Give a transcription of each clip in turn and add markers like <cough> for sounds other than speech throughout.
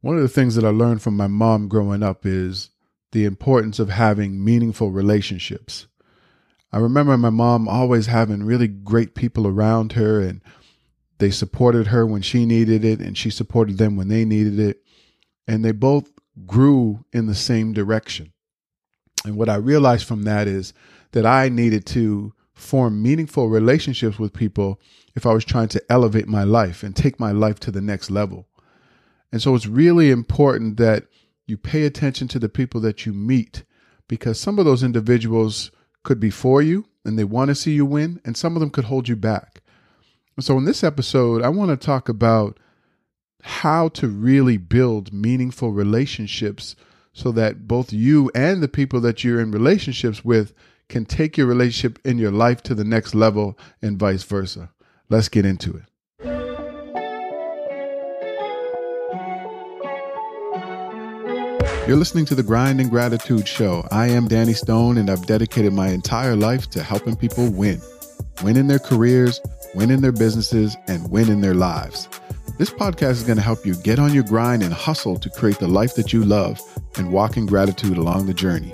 One of the things that I learned from my mom growing up is the importance of having meaningful relationships. I remember my mom always having really great people around her and they supported her when she needed it and she supported them when they needed it. And they both grew in the same direction. And what I realized from that is that I needed to form meaningful relationships with people if I was trying to elevate my life and take my life to the next level. And so it's really important that you pay attention to the people that you meet because some of those individuals could be for you and they want to see you win, and some of them could hold you back. So, in this episode, I want to talk about how to really build meaningful relationships so that both you and the people that you're in relationships with can take your relationship in your life to the next level and vice versa. Let's get into it. You're listening to the Grind and Gratitude Show. I am Danny Stone, and I've dedicated my entire life to helping people win win in their careers, win in their businesses, and win in their lives. This podcast is going to help you get on your grind and hustle to create the life that you love and walk in gratitude along the journey.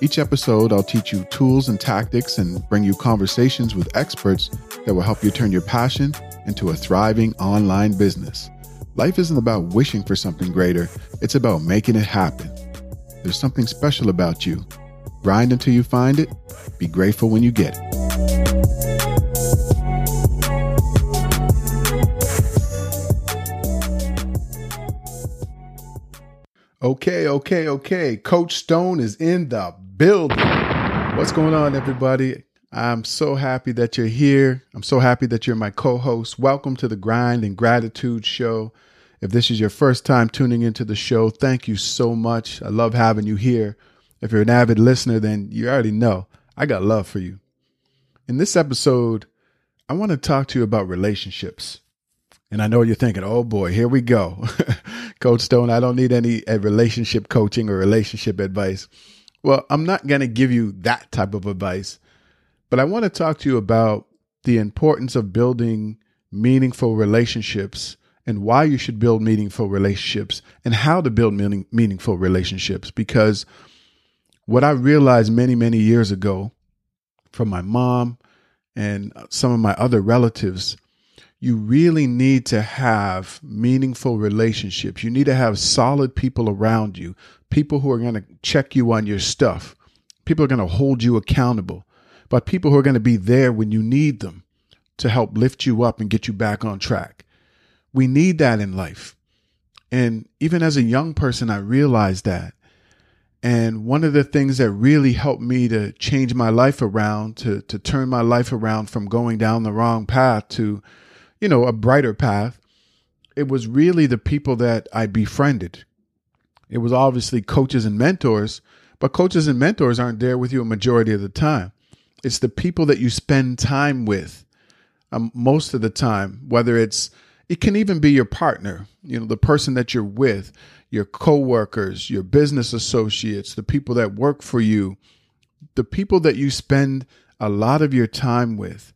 Each episode, I'll teach you tools and tactics and bring you conversations with experts that will help you turn your passion into a thriving online business. Life isn't about wishing for something greater, it's about making it happen. There's something special about you. Grind until you find it, be grateful when you get it. Okay, okay, okay. Coach Stone is in the building. What's going on, everybody? I'm so happy that you're here. I'm so happy that you're my co host. Welcome to the Grind and Gratitude Show. If this is your first time tuning into the show, thank you so much. I love having you here. If you're an avid listener, then you already know I got love for you. In this episode, I want to talk to you about relationships. And I know you're thinking, oh boy, here we go. <laughs> Coach Stone, I don't need any uh, relationship coaching or relationship advice. Well, I'm not going to give you that type of advice. But I want to talk to you about the importance of building meaningful relationships and why you should build meaningful relationships and how to build meaning, meaningful relationships. Because what I realized many, many years ago from my mom and some of my other relatives, you really need to have meaningful relationships. You need to have solid people around you, people who are going to check you on your stuff, people are going to hold you accountable but people who are going to be there when you need them to help lift you up and get you back on track. We need that in life. And even as a young person, I realized that. And one of the things that really helped me to change my life around, to, to turn my life around from going down the wrong path to, you know, a brighter path, it was really the people that I befriended. It was obviously coaches and mentors, but coaches and mentors aren't there with you a majority of the time. It's the people that you spend time with um, most of the time, whether it's, it can even be your partner, you know, the person that you're with, your coworkers, your business associates, the people that work for you, the people that you spend a lot of your time with.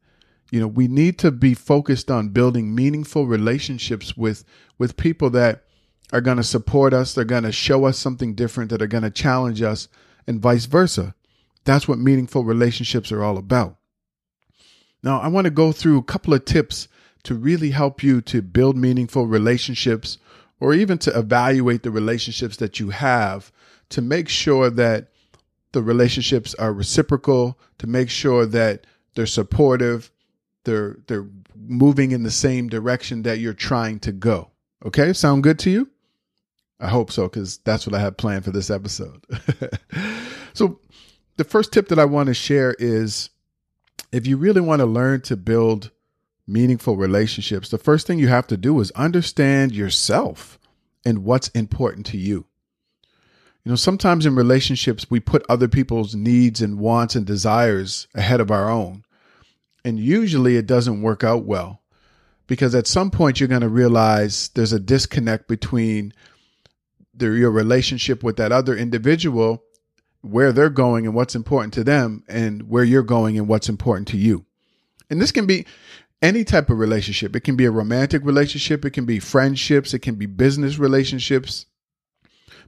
You know, we need to be focused on building meaningful relationships with with people that are going to support us, they're going to show us something different, that are going to challenge us, and vice versa. That's what meaningful relationships are all about. Now, I want to go through a couple of tips to really help you to build meaningful relationships or even to evaluate the relationships that you have to make sure that the relationships are reciprocal, to make sure that they're supportive, they're they're moving in the same direction that you're trying to go. Okay? Sound good to you? I hope so cuz that's what I have planned for this episode. <laughs> so, the first tip that I want to share is if you really want to learn to build meaningful relationships, the first thing you have to do is understand yourself and what's important to you. You know, sometimes in relationships, we put other people's needs and wants and desires ahead of our own. And usually it doesn't work out well because at some point you're going to realize there's a disconnect between the, your relationship with that other individual where they're going and what's important to them and where you're going and what's important to you. And this can be any type of relationship. It can be a romantic relationship, it can be friendships, it can be business relationships.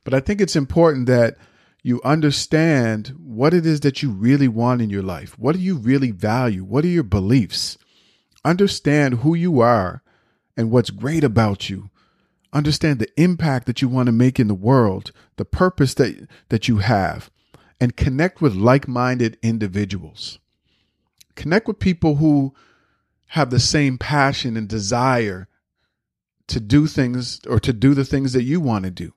But I think it's important that you understand what it is that you really want in your life. What do you really value? What are your beliefs? Understand who you are and what's great about you. Understand the impact that you want to make in the world, the purpose that, that you have, and connect with like minded individuals. Connect with people who have the same passion and desire to do things or to do the things that you want to do.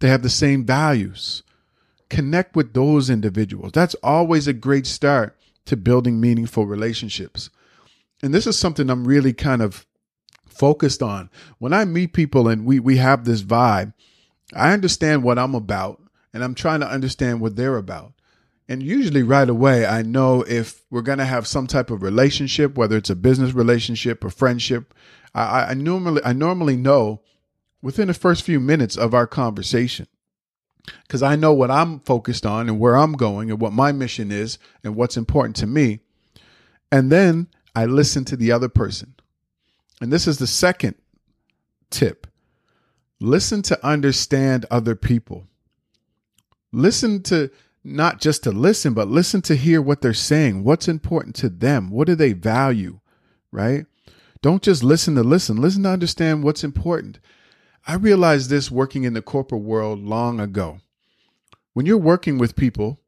They have the same values. Connect with those individuals. That's always a great start to building meaningful relationships. And this is something I'm really kind of focused on. When I meet people and we we have this vibe, I understand what I'm about and I'm trying to understand what they're about. And usually right away I know if we're going to have some type of relationship, whether it's a business relationship or friendship. I, I normally I normally know within the first few minutes of our conversation because I know what I'm focused on and where I'm going and what my mission is and what's important to me. And then I listen to the other person. And this is the second tip listen to understand other people. Listen to not just to listen, but listen to hear what they're saying. What's important to them? What do they value? Right? Don't just listen to listen, listen to understand what's important. I realized this working in the corporate world long ago. When you're working with people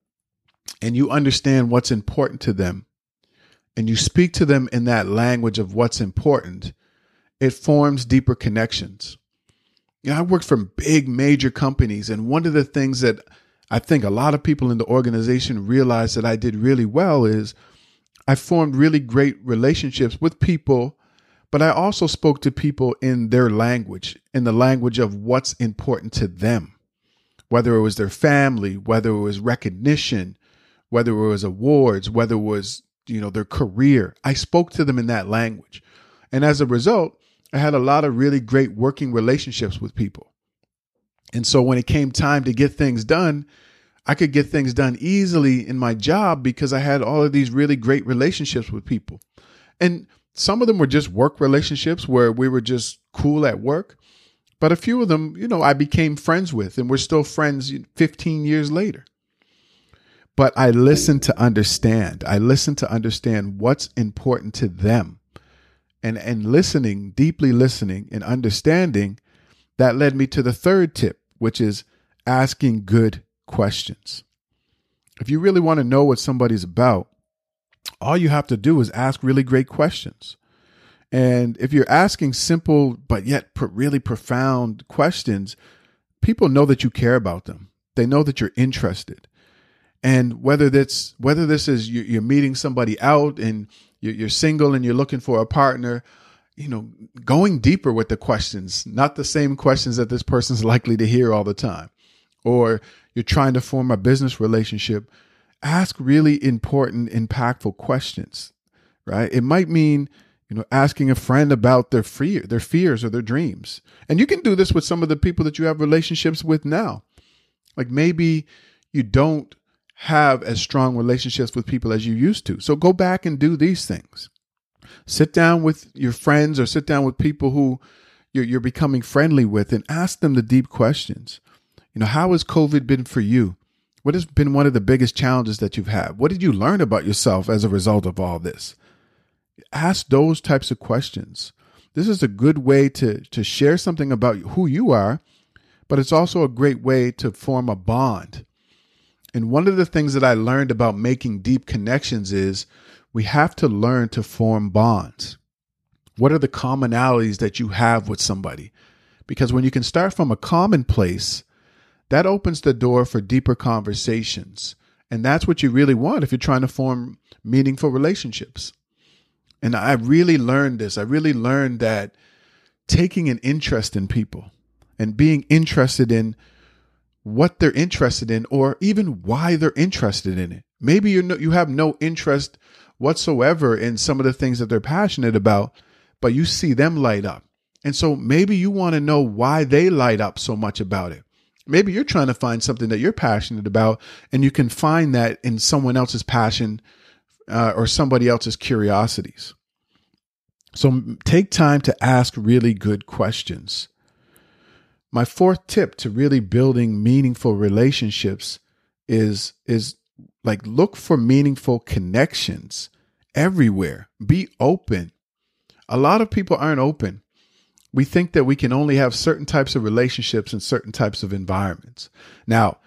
and you understand what's important to them, and you speak to them in that language of what's important, it forms deeper connections. You know, I worked for big major companies, and one of the things that I think a lot of people in the organization realized that I did really well is I formed really great relationships with people, but I also spoke to people in their language, in the language of what's important to them, whether it was their family, whether it was recognition, whether it was awards, whether it was you know, their career. I spoke to them in that language. And as a result, I had a lot of really great working relationships with people. And so when it came time to get things done, I could get things done easily in my job because I had all of these really great relationships with people. And some of them were just work relationships where we were just cool at work. But a few of them, you know, I became friends with, and we're still friends 15 years later but I listened to understand. I listened to understand what's important to them. And and listening, deeply listening and understanding, that led me to the third tip, which is asking good questions. If you really want to know what somebody's about, all you have to do is ask really great questions. And if you're asking simple but yet really profound questions, people know that you care about them. They know that you're interested and whether that's whether this is you're meeting somebody out and you're single and you're looking for a partner you know going deeper with the questions not the same questions that this person's likely to hear all the time or you're trying to form a business relationship ask really important impactful questions right it might mean you know asking a friend about their fear their fears or their dreams and you can do this with some of the people that you have relationships with now like maybe you don't have as strong relationships with people as you used to. So go back and do these things. Sit down with your friends or sit down with people who you're, you're becoming friendly with and ask them the deep questions. You know, how has COVID been for you? What has been one of the biggest challenges that you've had? What did you learn about yourself as a result of all this? Ask those types of questions. This is a good way to, to share something about who you are, but it's also a great way to form a bond and one of the things that I learned about making deep connections is we have to learn to form bonds. What are the commonalities that you have with somebody? Because when you can start from a common place, that opens the door for deeper conversations. And that's what you really want if you're trying to form meaningful relationships. And I really learned this. I really learned that taking an interest in people and being interested in what they're interested in or even why they're interested in it. Maybe you no, you have no interest whatsoever in some of the things that they're passionate about, but you see them light up. And so maybe you want to know why they light up so much about it. Maybe you're trying to find something that you're passionate about and you can find that in someone else's passion uh, or somebody else's curiosities. So take time to ask really good questions. My fourth tip to really building meaningful relationships is is like look for meaningful connections everywhere. Be open. A lot of people aren't open. We think that we can only have certain types of relationships in certain types of environments. Now,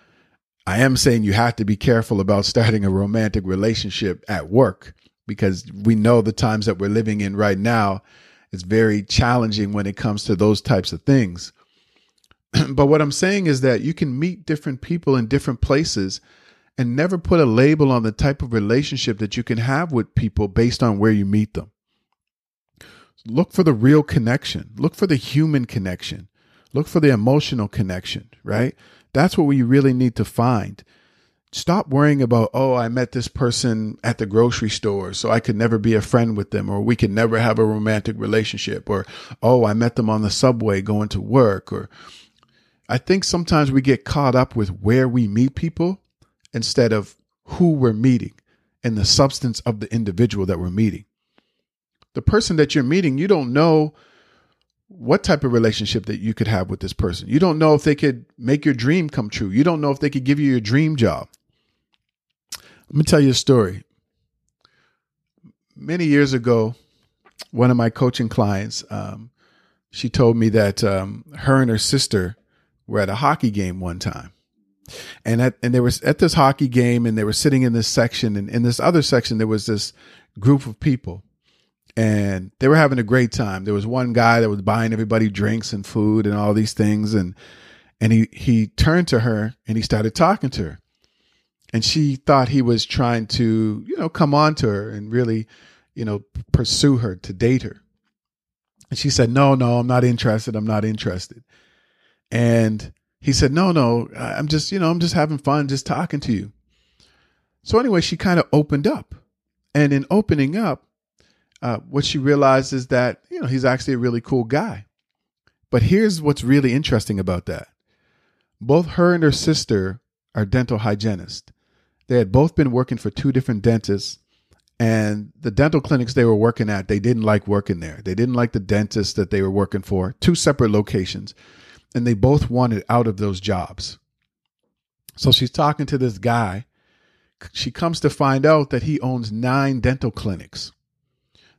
I am saying you have to be careful about starting a romantic relationship at work because we know the times that we're living in right now is very challenging when it comes to those types of things. <clears throat> but what I'm saying is that you can meet different people in different places and never put a label on the type of relationship that you can have with people based on where you meet them. Look for the real connection. Look for the human connection. Look for the emotional connection, right? That's what we really need to find. Stop worrying about, oh, I met this person at the grocery store, so I could never be a friend with them, or we could never have a romantic relationship, or oh, I met them on the subway going to work, or I think sometimes we get caught up with where we meet people instead of who we're meeting and the substance of the individual that we're meeting. The person that you're meeting, you don't know what type of relationship that you could have with this person. You don't know if they could make your dream come true. You don't know if they could give you your dream job. Let me tell you a story. Many years ago, one of my coaching clients, um, she told me that um, her and her sister were at a hockey game one time and at, and they were at this hockey game and they were sitting in this section and in this other section there was this group of people. And they were having a great time. There was one guy that was buying everybody drinks and food and all these things and and he he turned to her and he started talking to her. And she thought he was trying to you know come on to her and really you know pursue her to date her. And she said no no i'm not interested. I'm not interested. And he said, No, no, I'm just, you know, I'm just having fun, just talking to you. So, anyway, she kind of opened up. And in opening up, uh, what she realized is that, you know, he's actually a really cool guy. But here's what's really interesting about that both her and her sister are dental hygienists. They had both been working for two different dentists. And the dental clinics they were working at, they didn't like working there. They didn't like the dentist that they were working for, two separate locations and they both wanted out of those jobs. So she's talking to this guy. She comes to find out that he owns nine dental clinics.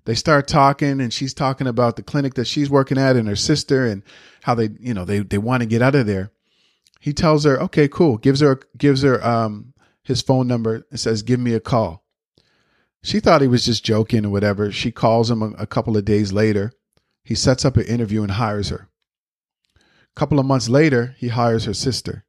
They start talking, and she's talking about the clinic that she's working at and her sister and how they, you know, they they want to get out of there. He tells her, "Okay, cool." gives her gives her um, his phone number and says, "Give me a call." She thought he was just joking or whatever. She calls him a, a couple of days later. He sets up an interview and hires her. Couple of months later, he hires her sister.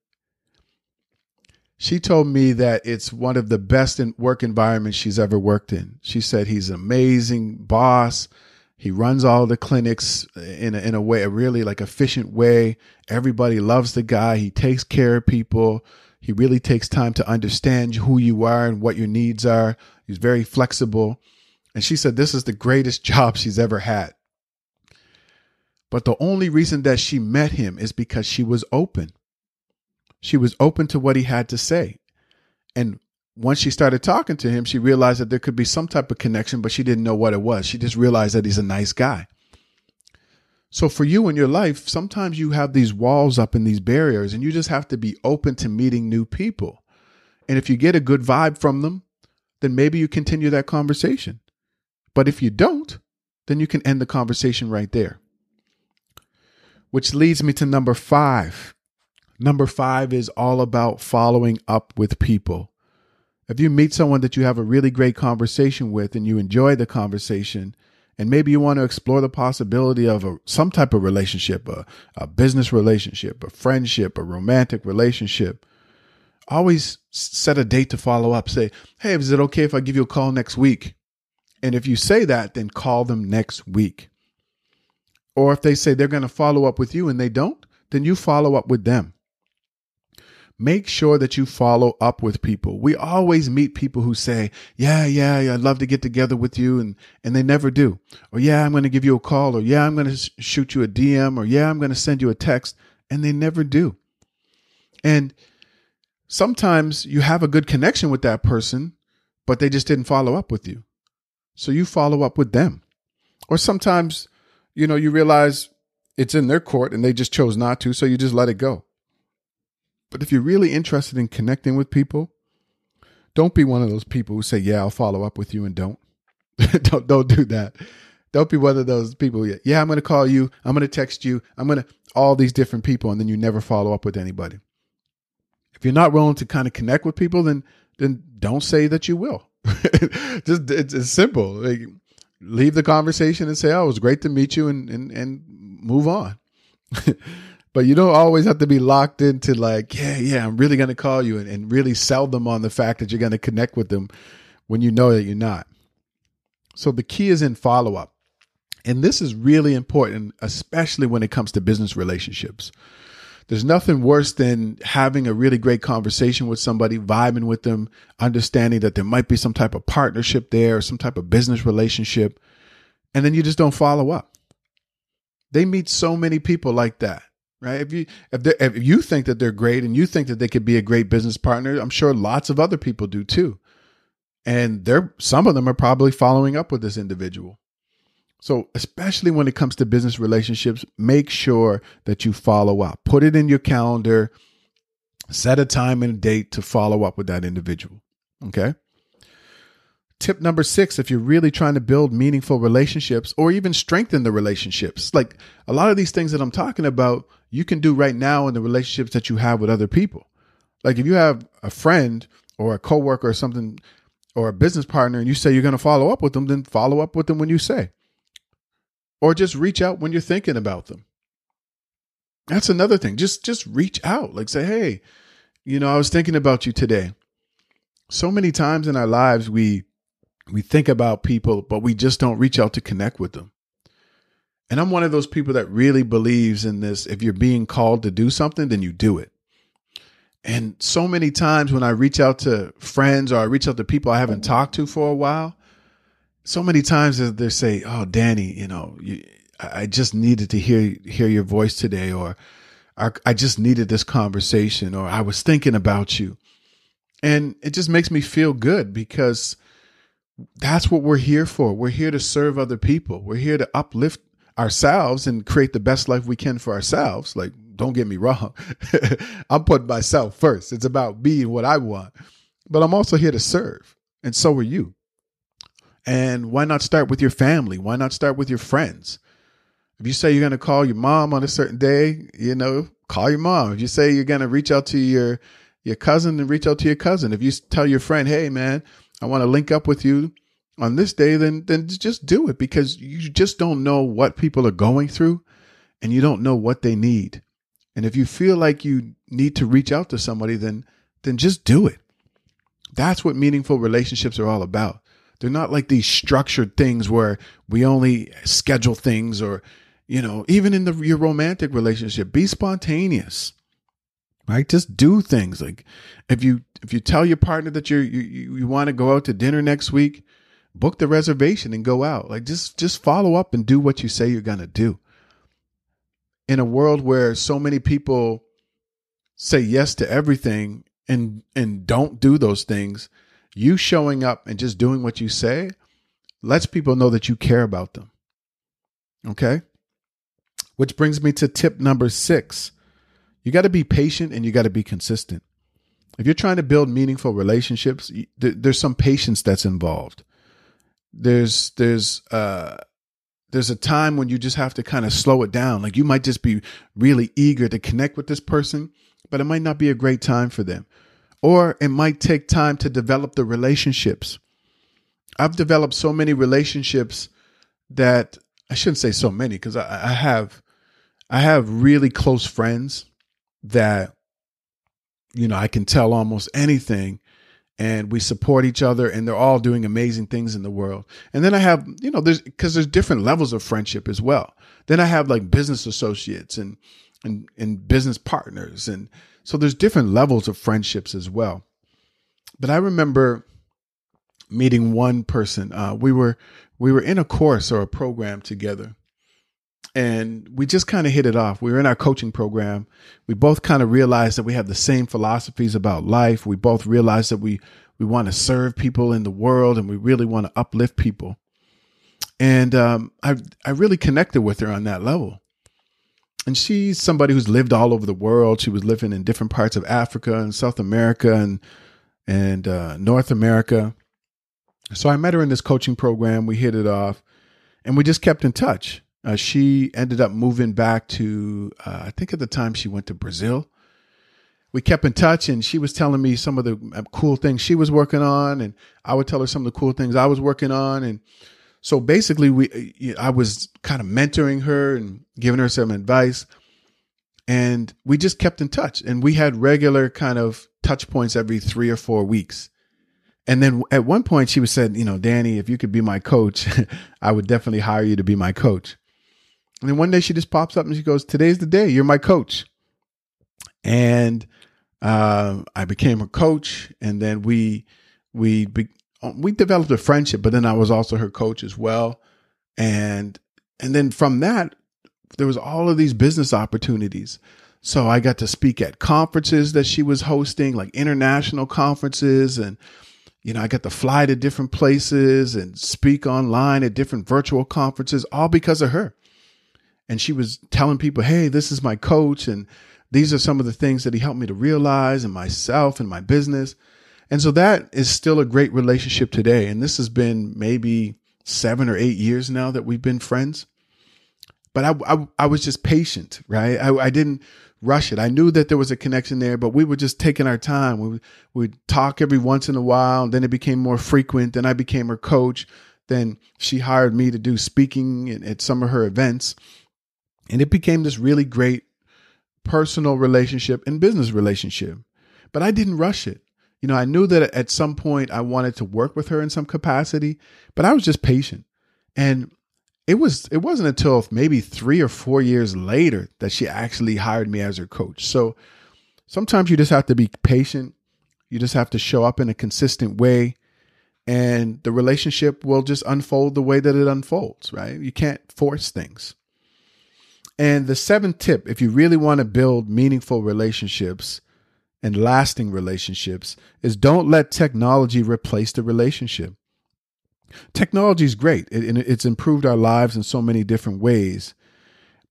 She told me that it's one of the best work environments she's ever worked in. She said he's an amazing boss. He runs all the clinics in a, in a way, a really like efficient way. Everybody loves the guy. He takes care of people. He really takes time to understand who you are and what your needs are. He's very flexible. And she said this is the greatest <laughs> job she's ever had. But the only reason that she met him is because she was open. She was open to what he had to say. And once she started talking to him, she realized that there could be some type of connection, but she didn't know what it was. She just realized that he's a nice guy. So for you in your life, sometimes you have these walls up and these barriers, and you just have to be open to meeting new people. And if you get a good vibe from them, then maybe you continue that conversation. But if you don't, then you can end the conversation right there which leads me to number five. Number five is all about following up with people. If you meet someone that you have a really great conversation with and you enjoy the conversation, and maybe you want to explore the possibility of a, some type of relationship, a, a business relationship, a friendship, a romantic relationship, always set a date to follow up. Say, hey, is it okay if I give you a call next week? And if you say that, then call them next week. Or if they say they're going to follow up with you and they don't, then you follow up with them. Make sure that you follow up with people. We always meet people who say, "Yeah, yeah, yeah I'd love to get together with you," and and they never do. Or, "Yeah, I'm going to give you a call," or, "Yeah, I'm going to shoot you a DM," or, "Yeah, I'm going to send you a text," and they never do. And sometimes you have a good connection with that person, but they just didn't follow up with you. So you follow up with them. Or sometimes, you know, you realize it's in their court and they just chose not to, so you just let it go. But if you're really interested in connecting with people, don't be one of those people who say, "Yeah, I'll follow up with you," and don't. <laughs> don't don't do that. Don't be one of those people. Yeah, I'm going to call you. I'm going to text you. I'm going to all these different people, and then you never follow up with anybody. If you're not willing to kind of connect with people, then then don't say that you will. <laughs> Just it's, it's simple. Like, leave the conversation and say, "Oh, it was great to meet you," and and and move on. <laughs> but you don't always have to be locked into like, yeah, yeah, I'm really going to call you and, and really sell them on the fact that you're going to connect with them when you know that you're not. So the key is in follow up. And this is really important, especially when it comes to business relationships. There's nothing worse than having a really great conversation with somebody, vibing with them, understanding that there might be some type of partnership there some type of business relationship, and then you just don't follow up. They meet so many people like that, right? If you if, if you think that they're great and you think that they could be a great business partner, I'm sure lots of other people do too. And they're some of them are probably following up with this individual. So, especially when it comes to business relationships, make sure that you follow up. Put it in your calendar, set a time and a date to follow up with that individual. Okay. Tip number six if you're really trying to build meaningful relationships or even strengthen the relationships, like a lot of these things that I'm talking about, you can do right now in the relationships that you have with other people. Like if you have a friend or a coworker or something or a business partner and you say you're going to follow up with them, then follow up with them when you say or just reach out when you're thinking about them. That's another thing. Just just reach out. Like say, "Hey, you know, I was thinking about you today." So many times in our lives we we think about people, but we just don't reach out to connect with them. And I'm one of those people that really believes in this. If you're being called to do something, then you do it. And so many times when I reach out to friends or I reach out to people I haven't mm-hmm. talked to for a while, so many times they say, "Oh, Danny, you know, you, I just needed to hear hear your voice today," or "I just needed this conversation," or "I was thinking about you," and it just makes me feel good because that's what we're here for. We're here to serve other people. We're here to uplift ourselves and create the best life we can for ourselves. Like, don't get me wrong, <laughs> I'm putting myself first. It's about being what I want, but I'm also here to serve, and so are you. And why not start with your family? Why not start with your friends? If you say you're going to call your mom on a certain day, you know, call your mom. If you say you're going to reach out to your your cousin, then reach out to your cousin. If you tell your friend, "Hey, man, I want to link up with you on this day," then then just do it because you just don't know what people are going through, and you don't know what they need. And if you feel like you need to reach out to somebody, then then just do it. That's what meaningful relationships are all about. They're not like these structured things where we only schedule things or, you know, even in the your romantic relationship, be spontaneous. Right? Just do things. Like if you if you tell your partner that you're, you you want to go out to dinner next week, book the reservation and go out. Like just just follow up and do what you say you're going to do. In a world where so many people say yes to everything and and don't do those things, you showing up and just doing what you say lets people know that you care about them. Okay? Which brings me to tip number six. You got to be patient and you got to be consistent. If you're trying to build meaningful relationships, there's some patience that's involved. There's there's uh there's a time when you just have to kind of slow it down. Like you might just be really eager to connect with this person, but it might not be a great time for them or it might take time to develop the relationships. I've developed so many relationships that I shouldn't say so many because I, I, have I have really close friends that you know I can tell almost anything and we support each other and they're all doing amazing things in the world. And then I have, you know, there's because there's different levels of friendship as well. Then I have like business associates and and and business partners and so there's different levels of friendships as well. But I remember meeting one person. Uh, we were we were in a course or a program together, and we just kind of hit it off. We were in our coaching program. We both kind of realized that we have the same philosophies about life. We both realized that we we want to serve people in the world and we really want to uplift people. And um, I I really connected with her on that level. And she's somebody who's lived all over the world. She was living in different parts of Africa and South America and and uh, North America. So I met her in this coaching program. We hit it off, and we just kept in touch. Uh, she ended up moving back to, uh, I think at the time she went to Brazil. We kept in touch, and she was telling me some of the uh, cool things she was working on, and I would tell her some of the cool things I was working on. And so basically, we I was kind of mentoring her and giving her some advice, and we just kept in touch. And we had regular kind of touch points every three or four weeks. And then at one point, she was said, "You know, Danny, if you could be my coach, <laughs> I would definitely hire you to be my coach." And then one day she just pops up and she goes, Today's the day. You're my coach. And uh, I became her coach. And then we, we, Um, we developed a friendship, but then I was also her coach as well. And, and then from that, there was all of these business opportunities. So I got to speak at conferences that she was hosting, like international conferences. And, you know, I got to fly to different places and speak online at different virtual conferences, all because of her and she was telling people, "Hey, this is my coach, and these are some of the things that he helped me to realize in myself and my business." And so that is still a great relationship today. And this has been maybe seven or eight years now that we've been friends. But I, I, I was just patient, right? I, I didn't rush it. I knew that there was a connection there, but we were just taking our time. We would talk every once in a while, then it became more frequent. Then I became her coach. Then she hired me to do speaking at some of her events. And it became this really great personal relationship and business relationship. But I didn't rush it. You know, I knew that at some point I wanted to work with her in some capacity, but I was just patient. And it was it wasn't until maybe 3 or 4 years later that she actually hired me as her coach. So sometimes you just have to be patient. You just have to show up in a consistent way and the relationship will just unfold the way that it unfolds, right? You can't force things. And the seventh tip, if you really want to build meaningful relationships and lasting relationships, is don't let technology replace the relationship. Technology is great. It, it's improved our lives in so many different ways.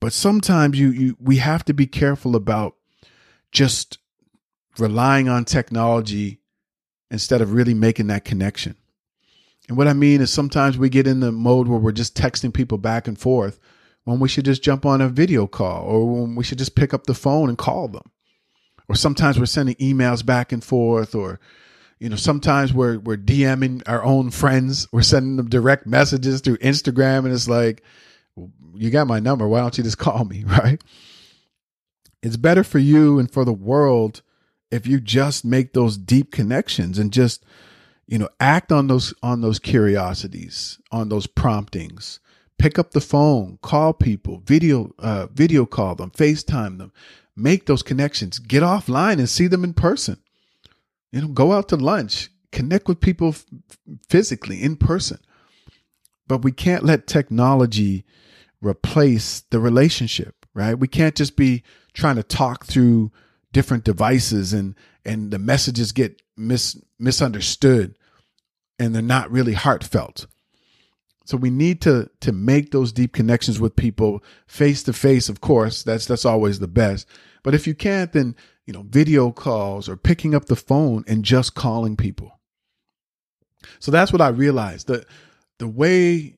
But sometimes you, you we have to be careful about just relying on technology instead of really making that connection. And what I mean is sometimes we get in the mode where we're just texting people back and forth when we should just jump on a video call or when we should just pick up the phone and call them. Or sometimes we're sending emails back and forth or you know sometimes we're we're DMing our own friends, we're sending them direct messages through Instagram and it's like you got my number, why don't you just <laughs> call me, right? It's better for you and for the world if you just make those deep connections and just you know act on those on those curiosities, on those promptings pick up the phone, call people, video uh, video call them, FaceTime them, make those connections, get offline and see them in person. You know, go out to lunch, connect with people physically in person. But we can't let technology replace the relationship, right? We can't just be trying to talk through different devices and and the messages get mis misunderstood and they're not really heartfelt. So we need to to make those deep connections with people face to face. Of course, that's that's always the best. But if you can't, then you know video calls or picking up the phone and just calling people. So that's what I realized. The the way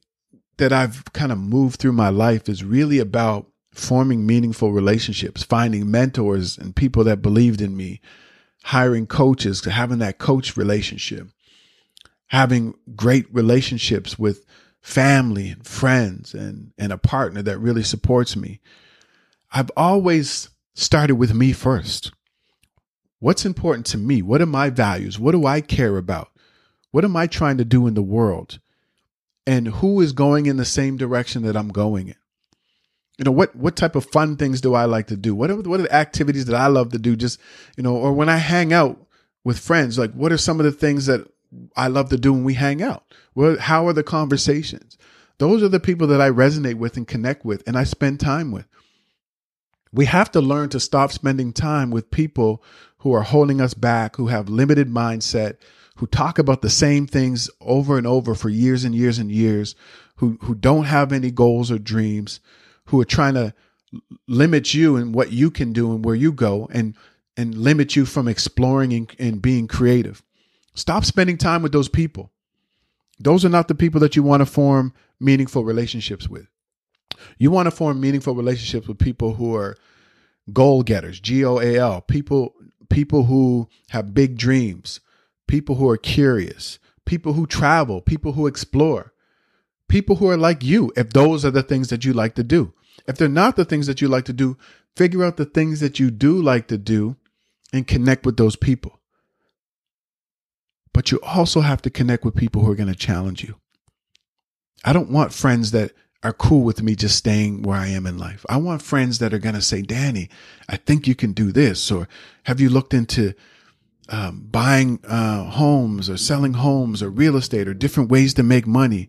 that I've kind of moved through my life is really about forming meaningful relationships, finding mentors and people that believed in me, hiring coaches, having that coach relationship, having great relationships with family and friends and, and a partner that really supports me. I've always started with me first. What's important to me? What are my values? What do I care about? What am I trying to do in the world? And who is going in the same direction that I'm going in? You know, what what type of fun things do I like to do? What are, what are the activities that I love to do? Just, you know, or when I hang out with friends, like what are some of the things that I love to do when we hang out? Well, how are the conversations? Those are the people that I resonate with and connect with and I spend time with. We have to learn to stop spending time with people who are holding us back, who have limited mindset, who talk about the same things over and over for years and years and years, who who don't have any goals or dreams, who are trying to limit you and what you can do and where you go and and limit you from exploring and, and being creative. Stop spending time with those people. Those are not the people that you want to form meaningful relationships with. You want to form meaningful relationships with people who are goal getters, G O A L, people people who have big dreams, people who are curious, people who travel, people who explore, people who are like you, if those are the things that you like to do. If they're not the things that you like to do, figure out the things that you do like to do and connect with those people. But you also have to connect with people who are going to challenge you. I don't want friends that are cool with me just staying where I am in life. I want friends that are going to say, Danny, I think you can do this. Or have you looked into um, buying uh, homes or selling homes or real estate or different ways to make money?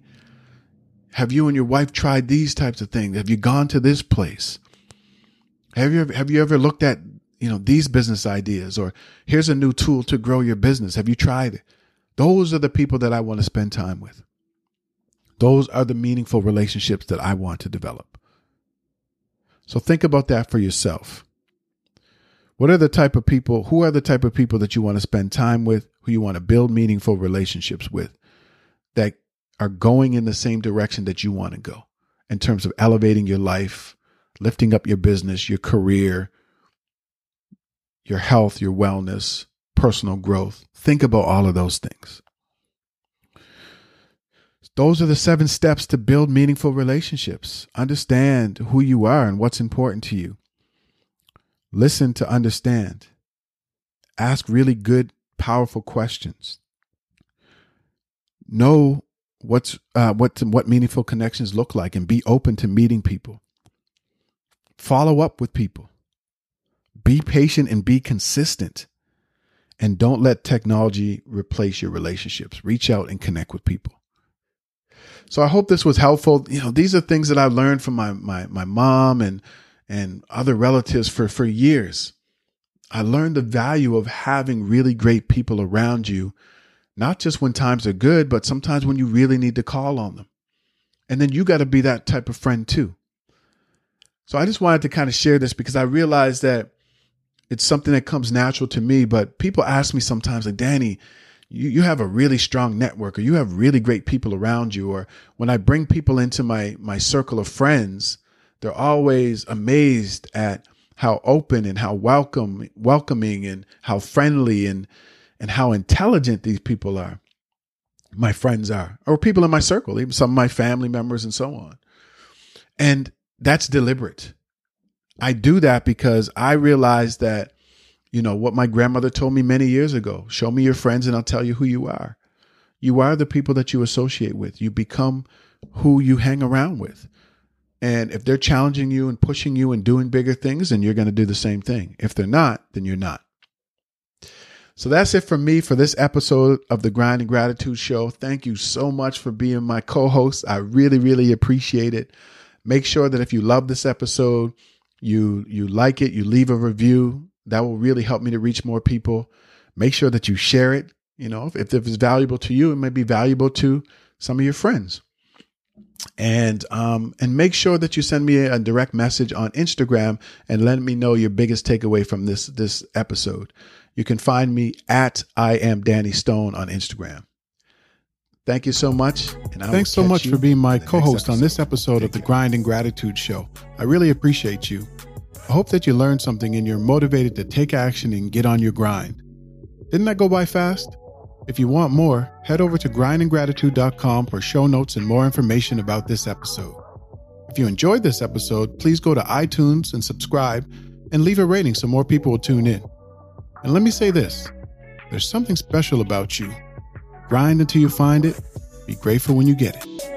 Have you and your wife tried these types of things? Have you gone to this place? Have you have you ever looked at you know these business ideas or here's a new tool to grow your business? Have you tried it? Those are the people that I want to spend time with. Those are the meaningful relationships that I want to develop. So think about that for yourself. What are the type of people, who are the type of people that you want to spend time with, who you want to build meaningful relationships with that are going in the same direction that you want to go in terms of elevating your life, lifting up your business, your career, your health, your wellness, personal growth. Think about all of those things. Those are the seven steps to build meaningful relationships. Understand who you are and what's important to you. Listen to understand. Ask really good, powerful questions. Know what's uh, what what meaningful connections look like, and be open to meeting people. Follow up with people. Be patient and be consistent. And don't let technology replace your relationships. Reach out and connect with people. So I hope this was helpful. You know, these are things that I learned from my my my mom and and other relatives for for years. I learned the value of having really great people around you, not just when times are good, but sometimes when you really need to call on them. And then you got to be that type of friend too. So I just wanted to kind of share this because I realized that it's something that comes natural to me, but people ask me sometimes like, "Danny, you, you have a really strong network or you have really great people around you or when i bring people into my my circle of friends they're always amazed at how open and how welcome welcoming and how friendly and and how intelligent these people are my friends are or people in my circle even some of my family members and so on. And that's deliberate i do that because i realize that you know, what my grandmother told me many years ago show me your friends and I'll tell you who you are. You are the people that you associate with. You become who you hang around with. And if they're challenging you and pushing you and doing bigger things, then you're going to do the same thing. If they're not, then you're not. So that's it for me for this episode of the Grind and Gratitude Show. Thank you so much for being my co host. I really, really appreciate it. Make sure that if you love this episode, you you like it, you leave a review, that will really help me to reach more people. Make sure that you share it. You know, if, if it's valuable to you, it may be valuable to some of your friends. And um, and make sure that you send me a, a direct message on Instagram and let me know your biggest takeaway from this this episode. You can find me at I am Danny Stone on Instagram. Thank you so much. And I Thanks so much for being my co host on this episode of the. Grind and Gratitude Show. I really appreciate you. I hope that you learned something and you're motivated to take action and get on your grind. Didn't that go by fast? If you want more, head over to grindandgratitude.com for show notes and more information about this episode. If you enjoyed this episode, please go to iTunes and subscribe and leave a rating so more people will tune in. And let me say this there's something special about you. Grind until you find it, be grateful when you get it.